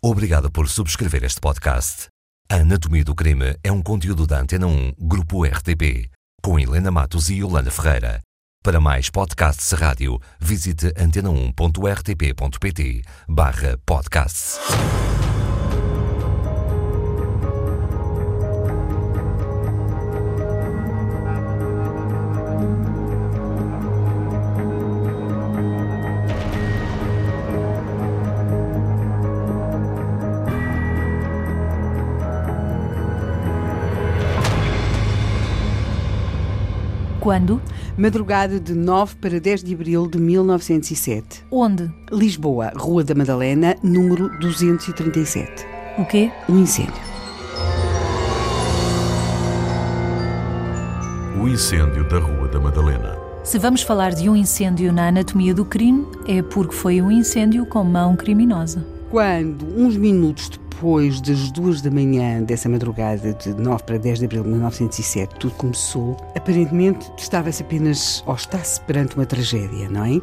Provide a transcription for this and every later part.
Obrigado por subscrever este podcast. A Anatomia do Crime é um conteúdo da Antena 1, Grupo RTP, com Helena Matos e Yolanda Ferreira. Para mais podcasts rádio, visite antena1.rtp.pt barra podcasts. Quando? Madrugada de 9 para 10 de abril de 1907. Onde? Lisboa, Rua da Madalena, número 237. O quê? Um incêndio. O incêndio da Rua da Madalena. Se vamos falar de um incêndio na anatomia do crime, é porque foi um incêndio com mão criminosa. Quando, uns minutos depois das duas da manhã dessa madrugada de 9 para 10 de abril de 1907, tudo começou, aparentemente estava-se apenas, ou está-se perante uma tragédia, não é?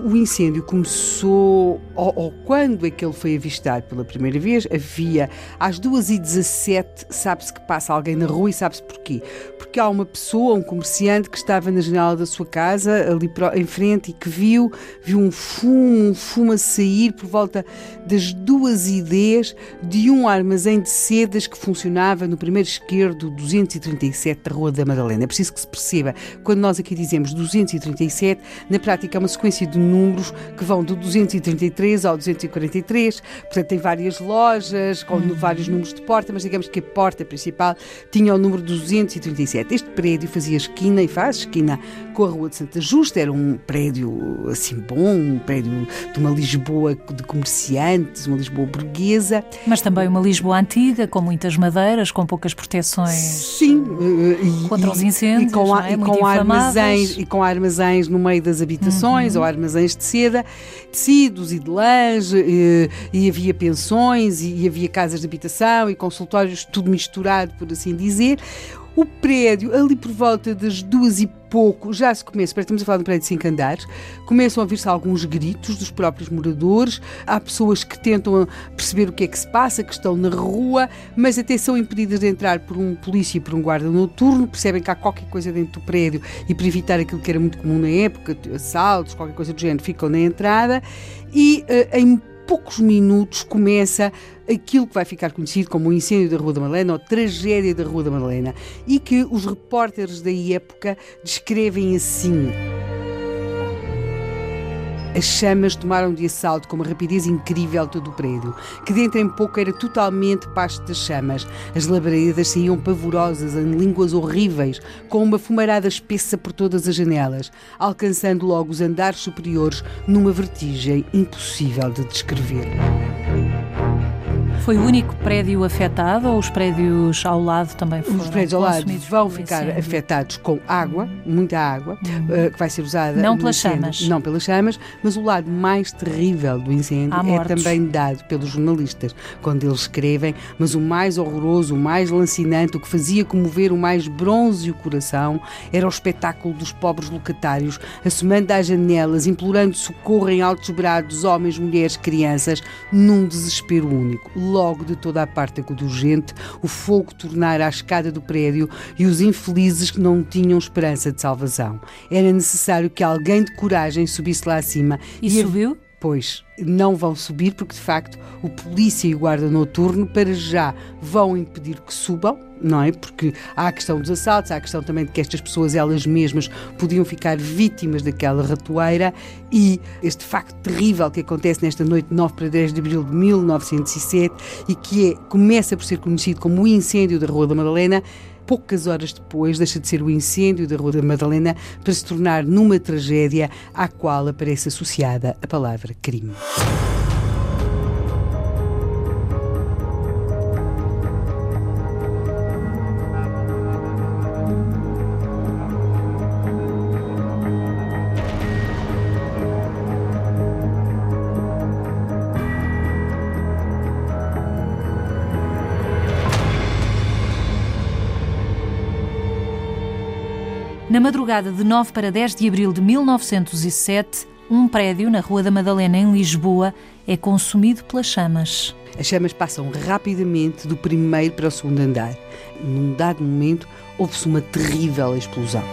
O incêndio começou, ou, ou quando é que ele foi avistado pela primeira vez, havia às 2h17, sabe-se que passa alguém na rua e sabe-se porquê. Porque há uma pessoa, um comerciante, que estava na janela da sua casa, ali em frente, e que viu, viu um fumo, um fumo a sair por volta das 2h10 de um armazém de sedas que funcionava no primeiro esquerdo 237 da Rua da Madalena. É preciso que se perceba, quando nós aqui dizemos 237, na prática é uma sequência de números que vão do 233 ao 243, portanto tem várias lojas com vários números de porta, mas digamos que a porta principal tinha o número 237. Este prédio fazia esquina e faz esquina com a Rua de Santa Justa, era um prédio assim bom, um prédio de uma Lisboa de comerciantes, uma Lisboa burguesa. Mas também uma Lisboa antiga, com muitas madeiras, com poucas proteções Sim, e, contra os incêndios, e com, não é? e com armazéns, e com armazéns no meio das habitações, ou armazéns de seda, tecidos e de lãs, e, e havia pensões, e, e havia casas de habitação e consultórios, tudo misturado, por assim dizer. O prédio, ali por volta das duas e pouco, já se começa, estamos a falar de um prédio de cinco andares, começam a ouvir-se alguns gritos dos próprios moradores, há pessoas que tentam perceber o que é que se passa, que estão na rua, mas até são impedidas de entrar por um polícia e por um guarda noturno, percebem que há qualquer coisa dentro do prédio e para evitar aquilo que era muito comum na época, assaltos, qualquer coisa do género, ficam na entrada. E eh, em poucos minutos começa aquilo que vai ficar conhecido como o incêndio da Rua da Madalena ou tragédia da Rua da Madalena e que os repórteres da época descrevem assim. As chamas tomaram de assalto com uma rapidez incrível todo o prédio, que dentro em pouco era totalmente pasto das chamas. As labaredas saíam pavorosas em línguas horríveis, com uma fumarada espessa por todas as janelas, alcançando logo os andares superiores numa vertigem impossível de descrever. Foi o único prédio afetado ou os prédios ao lado também foram Os prédios ao lado vão ficar incêndio? afetados com água, muita água, eh, que vai ser usada. Não pelas incêndio. chamas. Não pelas chamas, mas o lado mais terrível do incêndio é também dado pelos jornalistas, quando eles escrevem, mas o mais horroroso, o mais lancinante, o que fazia comover o mais bronze o coração, era o espetáculo dos pobres locatários, assomando às janelas, implorando socorro em altos brados, homens, mulheres, crianças, num desespero único. Logo de toda a parte urgente, o fogo tornara a escada do prédio e os infelizes que não tinham esperança de salvação. Era necessário que alguém de coragem subisse lá acima. E a- subiu? Pois, não vão subir porque de facto o polícia e o guarda noturno para já vão impedir que subam, não é? Porque há a questão dos assaltos, há a questão também de que estas pessoas elas mesmas podiam ficar vítimas daquela ratoeira e este facto terrível que acontece nesta noite de 9 para 10 de abril de 1907 e que é, começa por ser conhecido como o incêndio da Rua da Madalena, poucas horas depois deixa de ser o incêndio da Rua da Madalena para se tornar numa tragédia à qual aparece associada a palavra crime. Na madrugada de 9 para 10 de abril de 1907, um prédio na Rua da Madalena, em Lisboa, é consumido pelas chamas. As chamas passam rapidamente do primeiro para o segundo andar. Num dado momento, houve-se uma terrível explosão.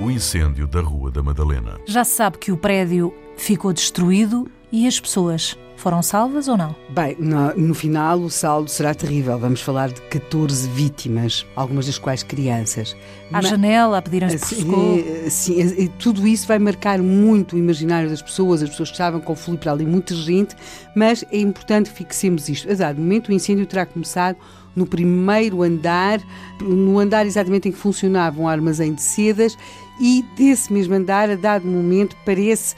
O incêndio da Rua da Madalena. Já se sabe que o prédio ficou destruído e as pessoas foram salvas ou não? Bem, no, no, final o saldo será terrível. Vamos falar de 14 vítimas, algumas das quais crianças. À Mas, janela, a pedirem-se socorro. Sim, tudo isso vai marcar muito o imaginário das pessoas. As pessoas estavam com fluir para ali muita gente, mas é importante que fixemos isto. A dado momento, o incêndio terá começado no primeiro andar, no andar exatamente em que funcionava um armazém de sedas, e desse mesmo andar, a dado momento, parece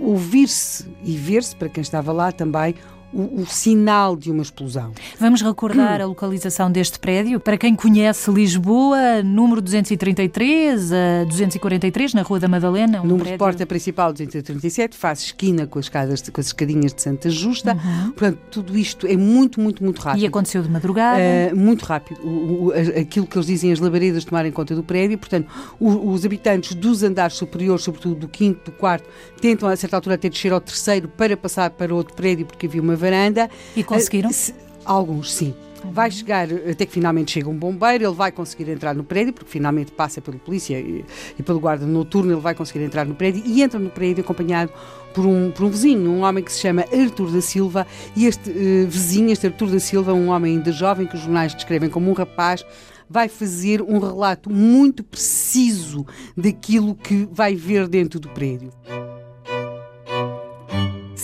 ouvir-se e ver-se, para quem estava lá também, o, o, sinal de uma explosão. Vamos recordar a localização deste prédio. Para quem conhece Lisboa, número 233 a 243, na Rua da Madalena. Um número prédio... de porta principal 237, faz esquina com as, escadas, com as escadinhas de Santa Justa. Uhum. Portanto, tudo isto é muito, muito, muito rápido. E aconteceu de madrugada? Uh, muito rápido. O, o, aquilo que eles dizem, as labaredas tomarem conta do prédio. Portanto, o, os habitantes dos andares superiores, sobretudo do quinto, do quarto, tentam a certa altura até descer ao terceiro para passar para outro prédio, porque havia uma varanda. E conseguiram? Uh, alguns, sim. Vai chegar, até que finalmente chega um bombeiro, ele vai conseguir entrar no prédio, porque finalmente passa pela polícia e, e, pelo guarda noturno, ele vai conseguir entrar no prédio e entra no prédio acompanhado por um, por um vizinho, um homem que se chama Artur da Silva. E este uh, vizinho, este Artur da Silva, um homem ainda jovem, que os jornais descrevem como um rapaz, vai fazer um relato muito preciso daquilo que vai ver dentro do prédio.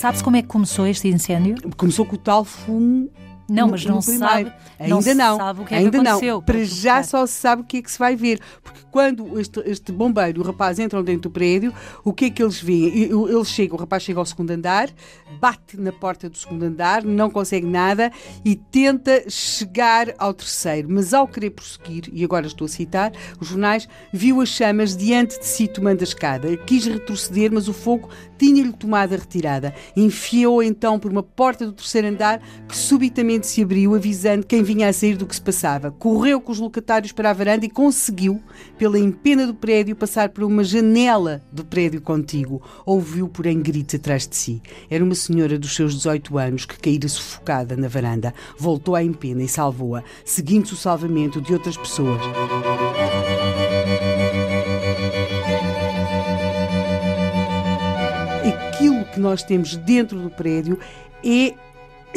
Sabe-se como é que começou este incêndio? Começou com o tal fumo não, mas não sabe. Ainda não. Sabe o que é ainda que aconteceu. Não. Para já só se sabe o que é que se vai ver. Porque quando este, este bombeiro e o rapaz entram dentro do prédio, o que é que eles veem? Eles chegam, o rapaz chega ao segundo andar, bate na porta do segundo andar, não consegue nada e tenta chegar ao terceiro. Mas ao querer prosseguir, e agora estou a citar, os jornais, viu as chamas diante de si tomando a escada. Quis retroceder, mas o fogo tinha-lhe tomado a retirada. Enfiou então por uma porta do terceiro andar que subitamente se abriu, avisando quem vinha a sair do que se passava. Correu com os locatários para a varanda e conseguiu, pela empena do prédio, passar por uma janela do prédio contíguo. Ouviu, porém, gritos atrás de si. Era uma senhora dos seus 18 anos que caíra sufocada na varanda. Voltou à empena e salvou-a, seguindo-se o salvamento de outras pessoas. Aquilo que nós temos dentro do prédio é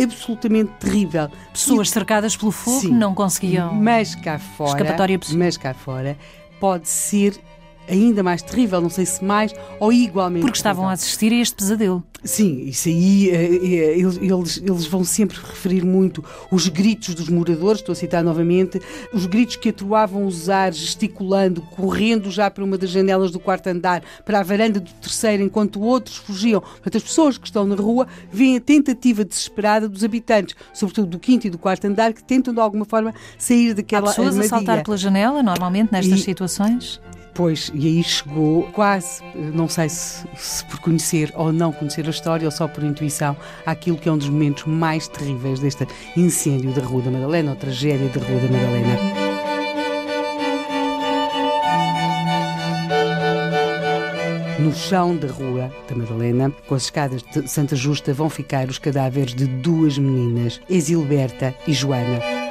absolutamente terrível. Pessoas cercadas pelo fogo Sim, não conseguiam. Mas cá fora, escapatória possível. Mas cá fora pode ser ainda mais terrível, não sei se mais ou igualmente. Porque estavam terrível. a assistir a este pesadelo. Sim, isso aí, eh, eh, eles, eles vão sempre referir muito os gritos dos moradores, estou a citar novamente, os gritos que atroavam os ares, gesticulando, correndo já para uma das janelas do quarto andar, para a varanda do terceiro, enquanto outros fugiam. Portanto, as pessoas que estão na rua veem a tentativa desesperada dos habitantes, sobretudo do quinto e do quarto andar, que tentam de alguma forma sair daquela Há pessoas armadilha. a saltar pela janela, normalmente, nestas e, situações? Pois, e aí chegou quase, não sei se, se, por conhecer ou não conhecer a história ou só por intuição, àquilo que é um dos momentos mais terríveis deste incêndio da Rua da Madalena, ou tragédia da Rua da Madalena. No chão da Rua da Madalena, com as escadas de Santa Justa, vão ficar os cadáveres de duas meninas, Exilberta e Joana.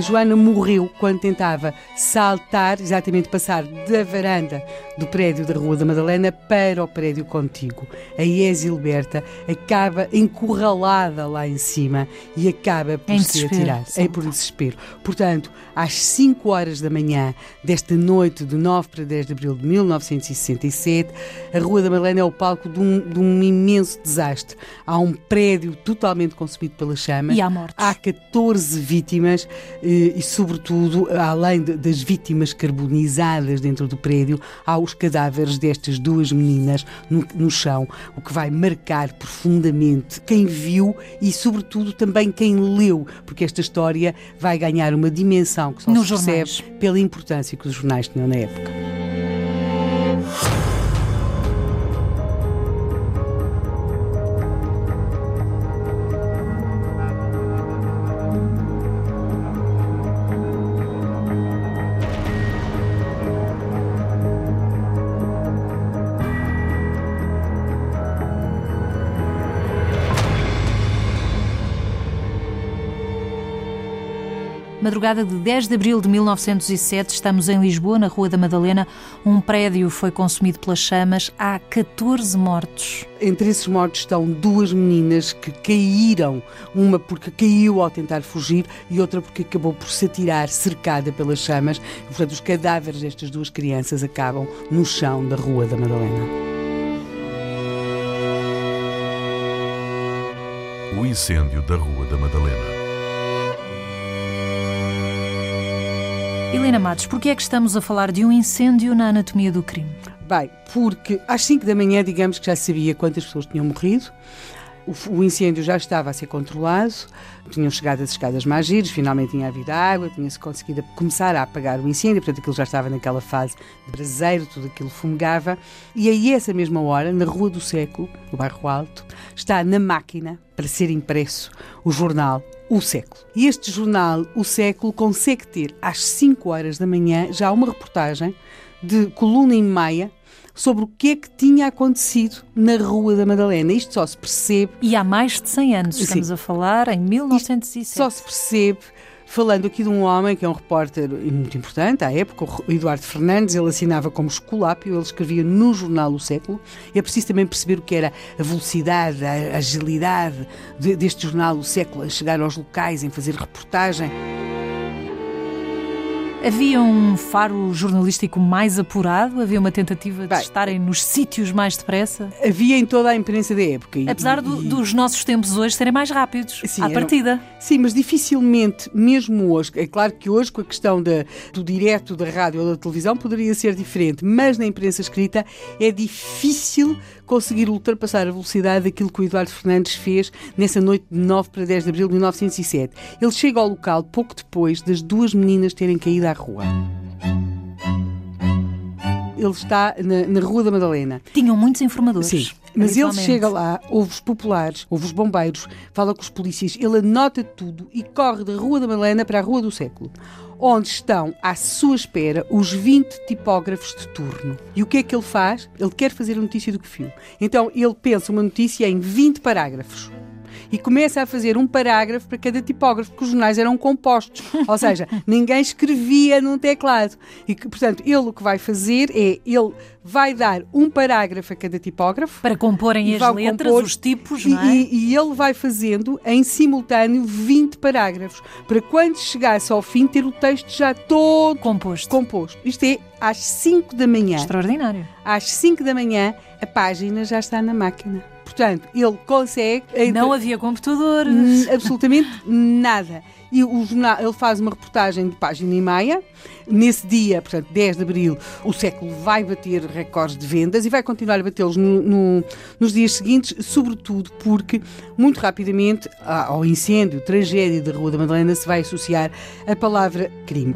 Joana morreu quando tentava saltar, exatamente passar da varanda do prédio da Rua da Madalena para o prédio contíguo. A Exilberta acaba encurralada lá em cima e acaba por em se atirar. É por desespero. Portanto, às 5 horas da manhã desta noite de 9 para 10 de abril de 1967, a Rua da Madalena é o palco de um, de um imenso desastre. Há um prédio totalmente consumido pelas chamas. E há mortes. Há 14 vítimas e, e sobretudo, além de, das vítimas carbonizadas dentro do prédio, há os cadáveres destas duas meninas no, no chão, o que vai marcar profundamente quem viu e, sobretudo, também quem leu, porque esta história vai ganhar uma dimensão que só Nos se percebe jornais. pela importância que os jornais tinham na época. Madrugada de 10 de abril de 1907, estamos em Lisboa, na Rua da Madalena. Um prédio foi consumido pelas chamas. Há 14 mortos. Entre esses mortos estão duas meninas que caíram, uma porque caiu ao tentar fugir e outra porque acabou por se atirar cercada pelas chamas. E, portanto, os cadáveres destas duas crianças acabam no chão da Rua da Madalena. O incêndio da Rua da Madalena. Helena Matos, por que é que estamos a falar de um incêndio na anatomia do crime? Bem, porque às 5 da manhã, digamos que já sabia quantas pessoas tinham morrido, o, incêndio já estava a ser controlado, tinham chegado as escadas mais giras, finalmente tinha havido água, tinha-se conseguido começar a apagar o incêndio, portanto aquilo já estava naquela fase de braseiro, tudo aquilo fumegava. E aí, essa mesma hora, na Rua do Século, no bairro Alto, está na máquina para ser impresso o jornal o Século. E este jornal, O Século, consegue ter às 5 horas da manhã já uma reportagem de coluna em meia sobre o que é que tinha acontecido na Rua da Madalena. Isto só se percebe. E há mais de 100 anos, estamos Sim. a falar em 1907. Isto só se percebe falando aqui de um homem que é um repórter muito importante à época, o Eduardo Fernandes, ele assinava como Esculápio, ele escrevia no jornal O Século. É preciso também perceber o que era a velocidade, a agilidade deste jornal O Século, em chegar aos locais, em fazer reportagem. Havia um faro jornalístico mais apurado? Havia uma tentativa de Bem, estarem nos sítios mais depressa? Havia em toda a imprensa da época. Apesar e, do, dos nossos tempos hoje serem mais rápidos, sim, à partida. sim, mas dificilmente, mesmo hoje, é claro que hoje com a questão da, do direto da rádio ou da televisão poderia ser diferente, mas na imprensa escrita é difícil conseguir ultrapassar a velocidade daquilo que o Eduardo Fernandes fez nessa noite de 9 para 10 de abril de 1907. Ele chega ao local pouco depois das duas meninas terem caído à rua. Ele está na, na Rua da Madalena. Tinham muitos informadores. Sim. Mas ele chega lá, ouve os populares, ouve os bombeiros, fala com os polícias, ele anota tudo e corre da Rua da Madalena para a Rua do Século, onde estão à sua espera os 20 tipógrafos de turno. E o que é que ele faz? Ele quer fazer a notícia do que viu. Então ele pensa uma notícia em 20 parágrafos e começa a fazer um parágrafo para cada tipógrafo, porque os jornais eram compostos, ou seja, ninguém escrevia num teclado. E portanto, ele o que vai fazer é ele vai dar um parágrafo a cada tipógrafo para comporem as letras, compor, os tipos, não é? E, e, ele vai fazendo em simultâneo 20 parágrafos, para quando chegasse ao fim ter o texto já todo composto. composto. Isto é às 5 da manhã. Extraordinário. Às 5 da manhã a página já está na máquina. Portanto, ele consegue. Não havia computador. Absolutamente nada. E o jornal, ele faz uma reportagem de página e meia. Nesse dia, portanto, 10 de abril, o século vai bater recordes de vendas e vai continuar a batê-los no, no, nos dias seguintes, sobretudo porque, muito rapidamente, ao incêndio, tragédia da Rua da Madalena, se vai associar a palavra crime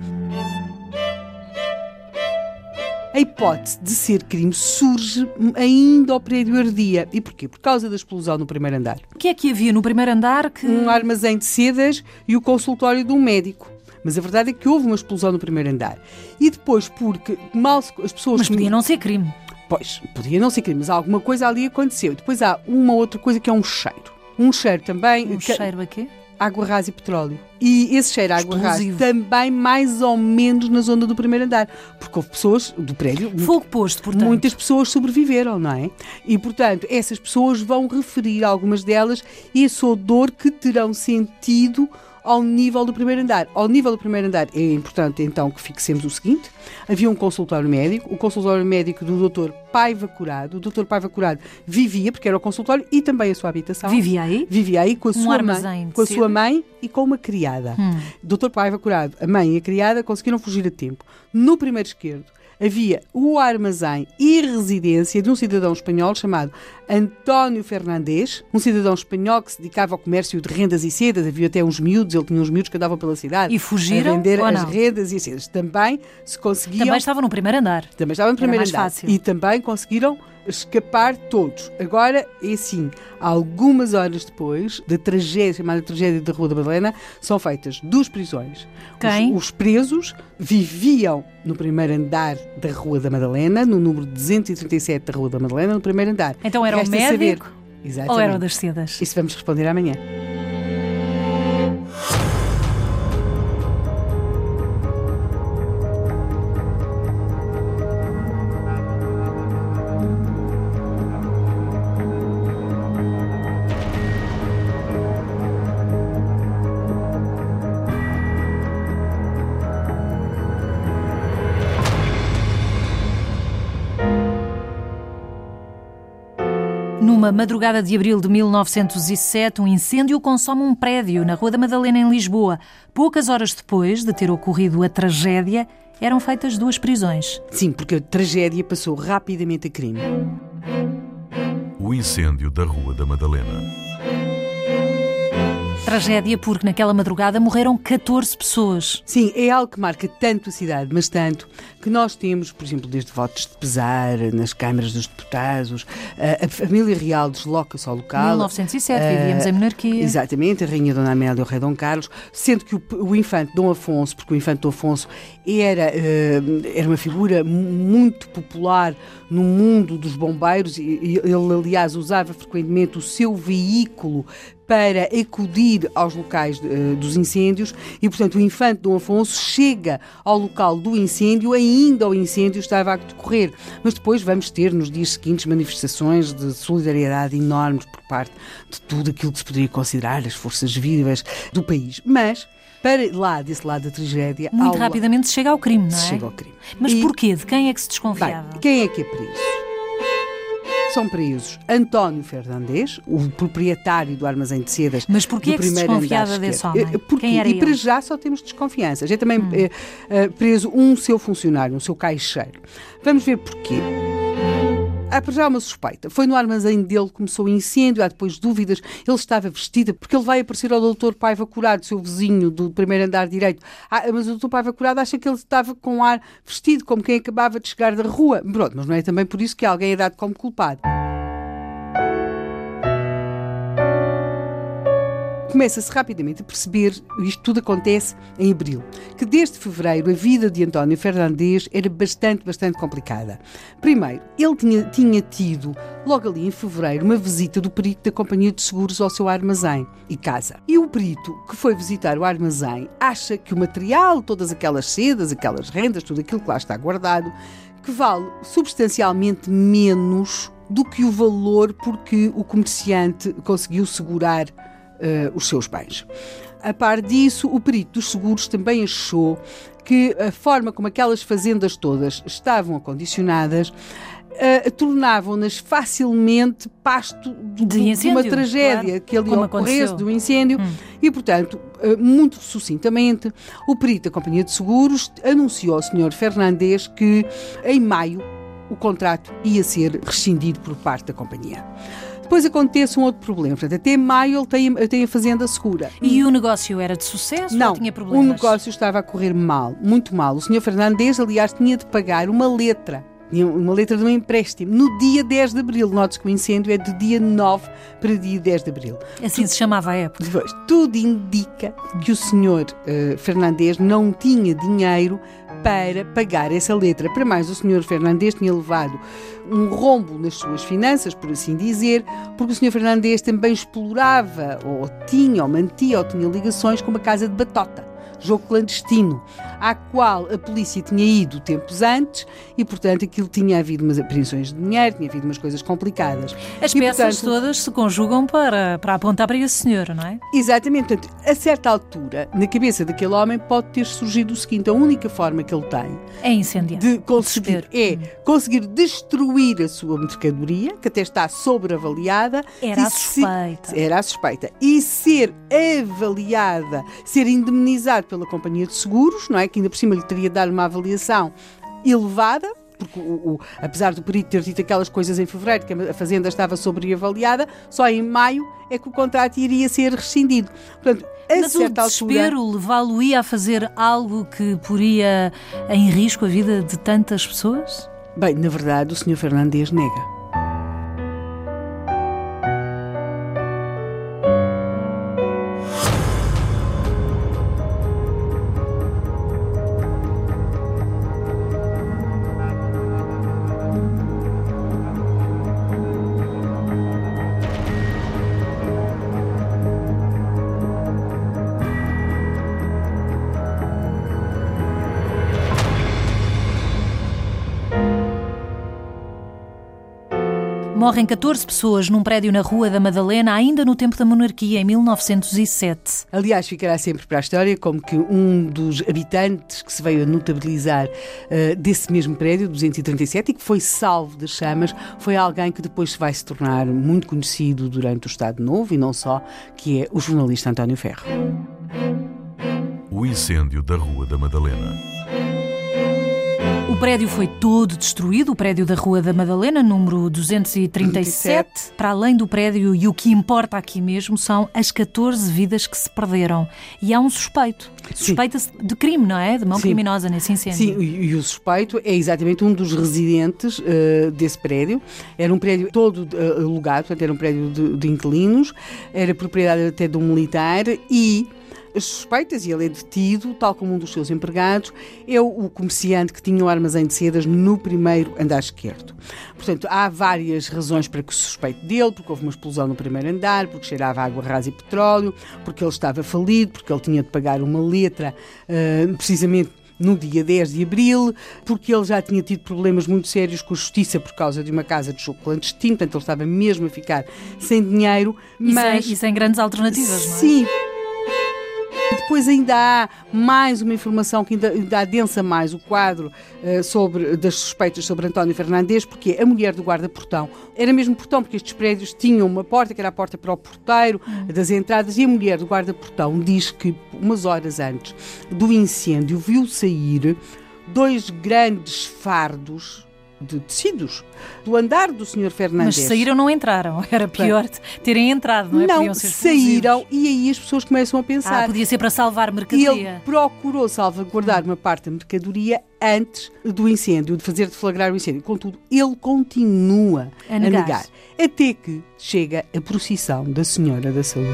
a hipótese de ser crime surge ainda ao prédio ardia. E porquê? Por causa da explosão no primeiro andar. O que é que havia no primeiro andar? Que... Um armazém de sedas e o consultório de um médico. Mas a verdade é que houve uma explosão no primeiro andar. E depois, porque mal as pessoas. Mas podia não ser crime. Pois, podia não ser crime, mas alguma coisa ali aconteceu. E depois há uma outra coisa que é um cheiro. Um cheiro também. Um que... cheiro a quê? Água rasa e petróleo. E esse cheiro a água rasa também mais ou menos na zona do primeiro andar, porque houve pessoas do prédio. Fogo posto, portanto. Muitas pessoas sobreviveram, não é? E, portanto, essas pessoas vão referir, algumas delas, esse odor que terão sentido ao nível do primeiro andar. Ao nível do primeiro andar é importante então que fixemos o seguinte: havia um consultório médico, o consultório médico do Dr. Paiva Curado. O Dr. Paiva Curado vivia, porque era o consultório, e também a sua habitação. Vivia aí? Vivia aí com a, um sua, mãe, com a sua mãe e com uma criada. Hum. Dr. Paiva Curado, a mãe e a criada conseguiram fugir a tempo. No primeiro esquerdo havia o armazém e residência de um cidadão espanhol chamado António Fernandes, um cidadão espanhol que se dedicava ao comércio de rendas e sedas. Havia até uns miúdos, ele tinha uns miúdos que andavam pela cidade e fugiram, a vender as rendas e as sedas. Também se conseguiam. Também estavam no primeiro andar. Também estavam no primeiro andar. Fácil. E também conseguiram escapar todos. Agora, é assim, algumas horas depois da tragédia, chamada tragédia da Rua da Madalena, são feitas duas prisões. Quem? Os, os presos viviam no primeiro andar da Rua da Madalena, no número 237 da Rua da Madalena, no primeiro andar. Então era Resta o médico saber, ou era o das sedas? Isso vamos responder amanhã. Numa madrugada de abril de 1907, um incêndio consome um prédio na Rua da Madalena, em Lisboa. Poucas horas depois de ter ocorrido a tragédia, eram feitas duas prisões. Sim, porque a tragédia passou rapidamente a crime. O incêndio da Rua da Madalena. Tragédia porque naquela madrugada morreram 14 pessoas. Sim, é algo que marca tanto a cidade, mas tanto, que nós temos, por exemplo, desde votos de pesar nas câmaras dos deputados, a, família real desloca-se ao local. 1907, vivíamos em monarquia. Exatamente, a rainha Dona Amélia e o rei Dom Carlos, sendo que o, o infante Dom Afonso, porque o infante Dom Afonso era, uh, era uma figura muito popular no mundo dos bombeiros, e ele, aliás, usava frequentemente o seu veículo para acudir aos locais uh, dos incêndios e, portanto, o infante Dom Afonso chega ao local do incêndio, ainda o incêndio estava a decorrer. Mas depois vamos ter, nos dias seguintes, manifestações de solidariedade enormes por parte de tudo aquilo que se poderia considerar as forças vivas do país. Mas para lá, desse lado da tragédia. Muito rapidamente se chega ao crime, não é? Se chega ao crime. Mas e... porquê? De quem é que se desconfiava? Bem, quem é que é preso? São presos António Fernandes, o proprietário do armazém de sedas. Mas porquê do é que se desconfiava desse homem? Eh, porque, e ele? para já só temos desconfiança. Já também hum. é, preso um seu funcionário, um seu caixeiro. Vamos ver porquê. Há para já uma suspeita. Foi no armazém dele que começou o incêndio, há depois dúvidas. Ele estava vestido, porque ele vai aparecer ao doutor Paiva Curado, seu vizinho do primeiro andar direito. Ah, mas o doutor Paiva Curado acha que ele estava com ar vestido, como quem acabava de chegar da rua. Pronto, mas não é também por isso que alguém é dado como culpado. Começa-se rapidamente a perceber, isto tudo acontece em abril, que desde fevereiro a vida de António Fernandes era bastante, bastante complicada. Primeiro, ele tinha, tinha tido, logo ali em fevereiro, uma visita do perito da Companhia de Seguros ao seu armazém e casa. E o perito, que foi visitar o armazém, acha que o material, todas aquelas sedas, aquelas rendas, tudo aquilo que lá está guardado, que vale substancialmente menos do que o valor porque o comerciante conseguiu segurar os seus bens. A par disso, o perito dos seguros também achou que a forma como aquelas fazendas todas estavam acondicionadas uh, tornavam-nas facilmente pasto de, de, incêndio, de uma tragédia claro, que ali ocorresse, de um incêndio. Hum. E, portanto, uh, muito sucintamente, o perito da Companhia de Seguros anunciou ao Sr. Fernandes que, em maio, o contrato ia ser rescindido por parte da companhia. Depois acontece um outro problema. Portanto, até maio ele tem, tem a fazenda segura. E o negócio era de sucesso Não, ou tinha problemas? o negócio estava a correr mal, muito mal. O Sr. Fernandes, aliás, tinha de pagar uma letra uma letra de um empréstimo, no dia 10 de abril. Note-se que o incêndio é de dia 9 para dia 10 de abril. Assim tudo, se chamava a época. Depois, tudo indica que o senhor uh, Fernandes não tinha dinheiro para pagar essa letra. Para mais, o senhor Fernandes tinha levado um rombo nas suas finanças, por assim dizer, porque o senhor Fernandes também explorava, ou tinha, ou mantia, ou tinha ligações com uma casa de batota jogo clandestino, à qual a polícia tinha ido tempos antes e, portanto, aquilo tinha havido umas apreensões de dinheiro, tinha havido umas coisas complicadas. As e, peças portanto, todas se conjugam para, para apontar para esse senhor, não é? Exatamente. Portanto, a certa altura, na cabeça daquele homem, pode ter surgido o seguinte: a única forma que ele tem é incendiar. De conseguir, é conseguir destruir a sua mercadoria, que até está sobreavaliada. Era a suspeita. Se, era a suspeita. E ser avaliada, ser indemnizado pela companhia de seguros, não é? Que ainda por cima lhe teria de dar uma avaliação elevada, porque o, o, apesar do perito ter dito aquelas coisas em fevereiro, que a fazenda estava sobreavaliada, só em maio é que o contrato iria ser rescindido. Portanto, a Mas certa o desespero altura... levá-lo-ia a fazer algo que poria em risco a vida de tantas pessoas? Bem, na verdade, o Sr. Fernandes nega. Morrem 14 pessoas num prédio na Rua da Madalena, ainda no tempo da monarquia, em 1907. Aliás, ficará sempre para a história como que um dos habitantes que se veio a notabilizar uh, desse mesmo prédio, 237, e que foi salvo das chamas, foi alguém que depois vai se tornar muito conhecido durante o Estado Novo e não só, que é o jornalista António Ferro. O incêndio da Rua da Madalena. O prédio foi todo destruído, o prédio da Rua da Madalena, número 237. 27. Para além do prédio, e o que importa aqui mesmo, são as 14 vidas que se perderam. E há um suspeito. Suspeita-se de crime, não é? De mão Sim. criminosa nesse incêndio. Sim, e o suspeito é exatamente um dos residentes uh, desse prédio. Era um prédio todo uh, alugado, portanto, era um prédio de, de inquilinos, era propriedade até de um militar e as suspeitas e ele é detido, tal como um dos seus empregados, é o comerciante que tinha o armazém de sedas no primeiro andar esquerdo. Portanto, há várias razões para que se suspeite dele, porque houve uma explosão no primeiro andar, porque cheirava água rasa e petróleo, porque ele estava falido, porque ele tinha de pagar uma letra, uh, precisamente no dia 10 de abril, porque ele já tinha tido problemas muito sérios com a justiça por causa de uma casa de jogo clandestino, portanto ele estava mesmo a ficar sem dinheiro. E, mas... sem, e sem grandes alternativas, não é? Sim, depois ainda há mais uma informação que ainda, ainda adensa mais o quadro uh, sobre, das suspeitas sobre António Fernandes, porque a mulher do guarda-portão era mesmo portão, porque estes prédios tinham uma porta, que era a porta para o porteiro das entradas, e a mulher do guarda-portão diz que umas horas antes do incêndio viu sair dois grandes fardos de tecidos do andar do Sr. Fernandes. Mas saíram não entraram. Era pior terem entrado, não é? Não, saíram e aí as pessoas começam a pensar. Ah, podia ser para salvar mercadoria. Ele procurou salvaguardar uma parte da mercadoria antes do incêndio, de fazer deflagrar o incêndio. Contudo, ele continua a negar. a negar. Até que chega a procissão da Senhora da Saúde.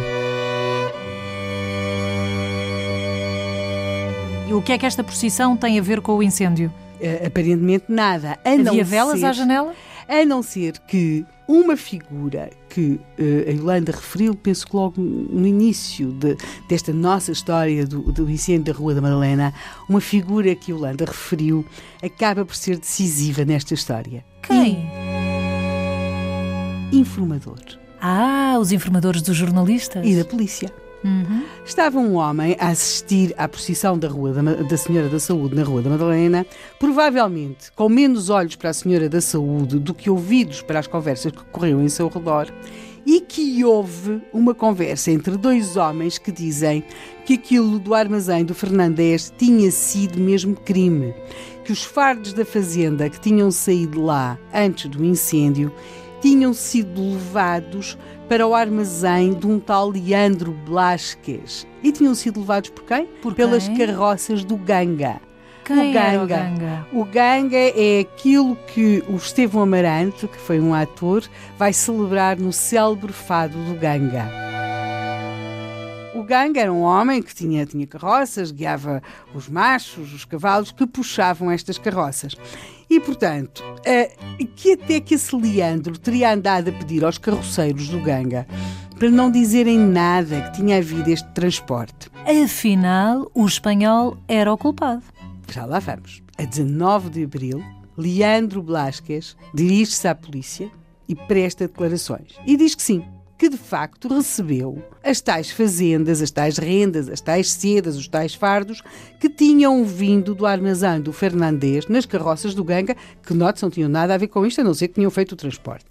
E o que é que esta procissão tem a ver com o incêndio? Uh, aparentemente nada. A Havia velas ser, à janela? A não ser que uma figura que uh, a Yolanda referiu, penso que logo no início de, desta nossa história do, do incêndio da Rua da Madalena, uma figura que a Yolanda referiu acaba por ser decisiva nesta história. Quem? Informador. Ah, os informadores dos jornalistas. E da polícia. Uhum. Estava um homem a assistir à procissão da, Rua da, da, Senhora da Saúde na Rua da Madalena, provavelmente com menos olhos para a Senhora da Saúde do que ouvidos para as conversas que corriam em seu redor, e que houve uma conversa entre dois homens que dizem que aquilo do armazém do Fernandes tinha sido mesmo crime, que os fardos da fazenda que tinham saído lá antes do incêndio tinham sido levados para o armazém de um tal Leandro Blasquez. E tinham sido levados por quem? Por Pelas quem? carroças do Ganga. Quem o Ganga. o Ganga? O Ganga é aquilo que o Estevão Amaranto, que foi um ator, vai celebrar no célebre fado do Ganga. O Ganga era um homem que tinha, tinha carroças, guiava os machos, os cavalos que puxavam estas carroças. E, portanto, uh, que até que esse Leandro teria andado a pedir aos carroceiros do Ganga para não dizerem nada que tinha havido este transporte. Afinal, o espanhol era o culpado. Já lá vamos. A 19 de abril, Leandro Blasquez dirige-se à polícia e presta declarações. E diz que sim, que de facto recebeu as tais fazendas, as tais rendas, as tais sedas, os tais fardos que tinham vindo do armazém do Fernandes nas carroças do Ganga, que note não tinham nada a ver com isto, a não ser que tinham feito o transporte.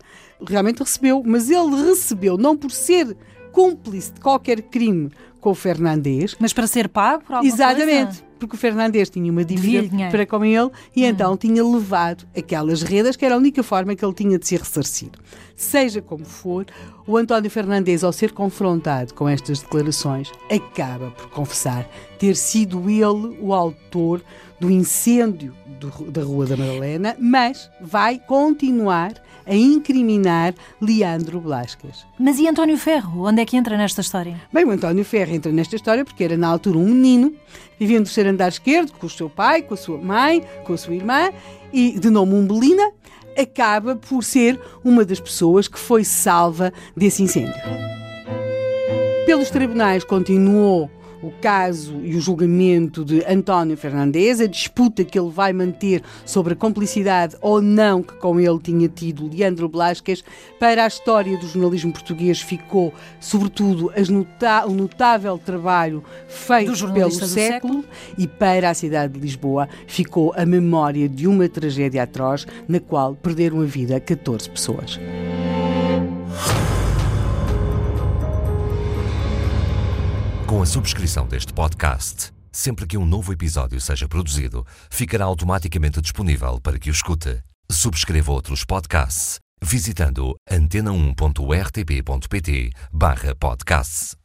Realmente recebeu, mas ele recebeu não por ser cúmplice de qualquer crime com o Fernandes. Mas para ser pago por alguma Exatamente. Coisa? Porque o Fernandes tinha uma dívida para com ele e hum. então tinha levado aquelas redas que era a única forma que ele tinha de ser ressarcido. Seja como for, o António Fernandes, ao ser confrontado com estas declarações, acaba por confessar ter sido ele o autor do incêndio do, da Rua da Madalena, mas vai continuar a incriminar Leandro Blascas. Mas e António Ferro? Onde é que entra nesta história? Bem, o António Ferro entra nesta história porque era na altura um menino, vivendo no ser andar esquerdo, com o seu pai, com a sua mãe, com a sua irmã, e de nome Umbelina, acaba por ser uma das pessoas que foi salva desse incêndio. Pelos tribunais continuou o caso e o julgamento de António Fernandes, a disputa que ele vai manter sobre a complicidade ou não que com ele tinha tido Leandro Blasquez. Para a história do jornalismo português ficou, sobretudo, nota o notável trabalho feito pelo século, século e para a cidade de Lisboa ficou a memória de uma tragédia atroz na qual perderam a vida 14 pessoas. Com a subscrição deste podcast, sempre que um novo episódio seja produzido, ficará automaticamente disponível para que o escute. Subscreva outros podcasts visitando antena1.rtp.pt/podcasts.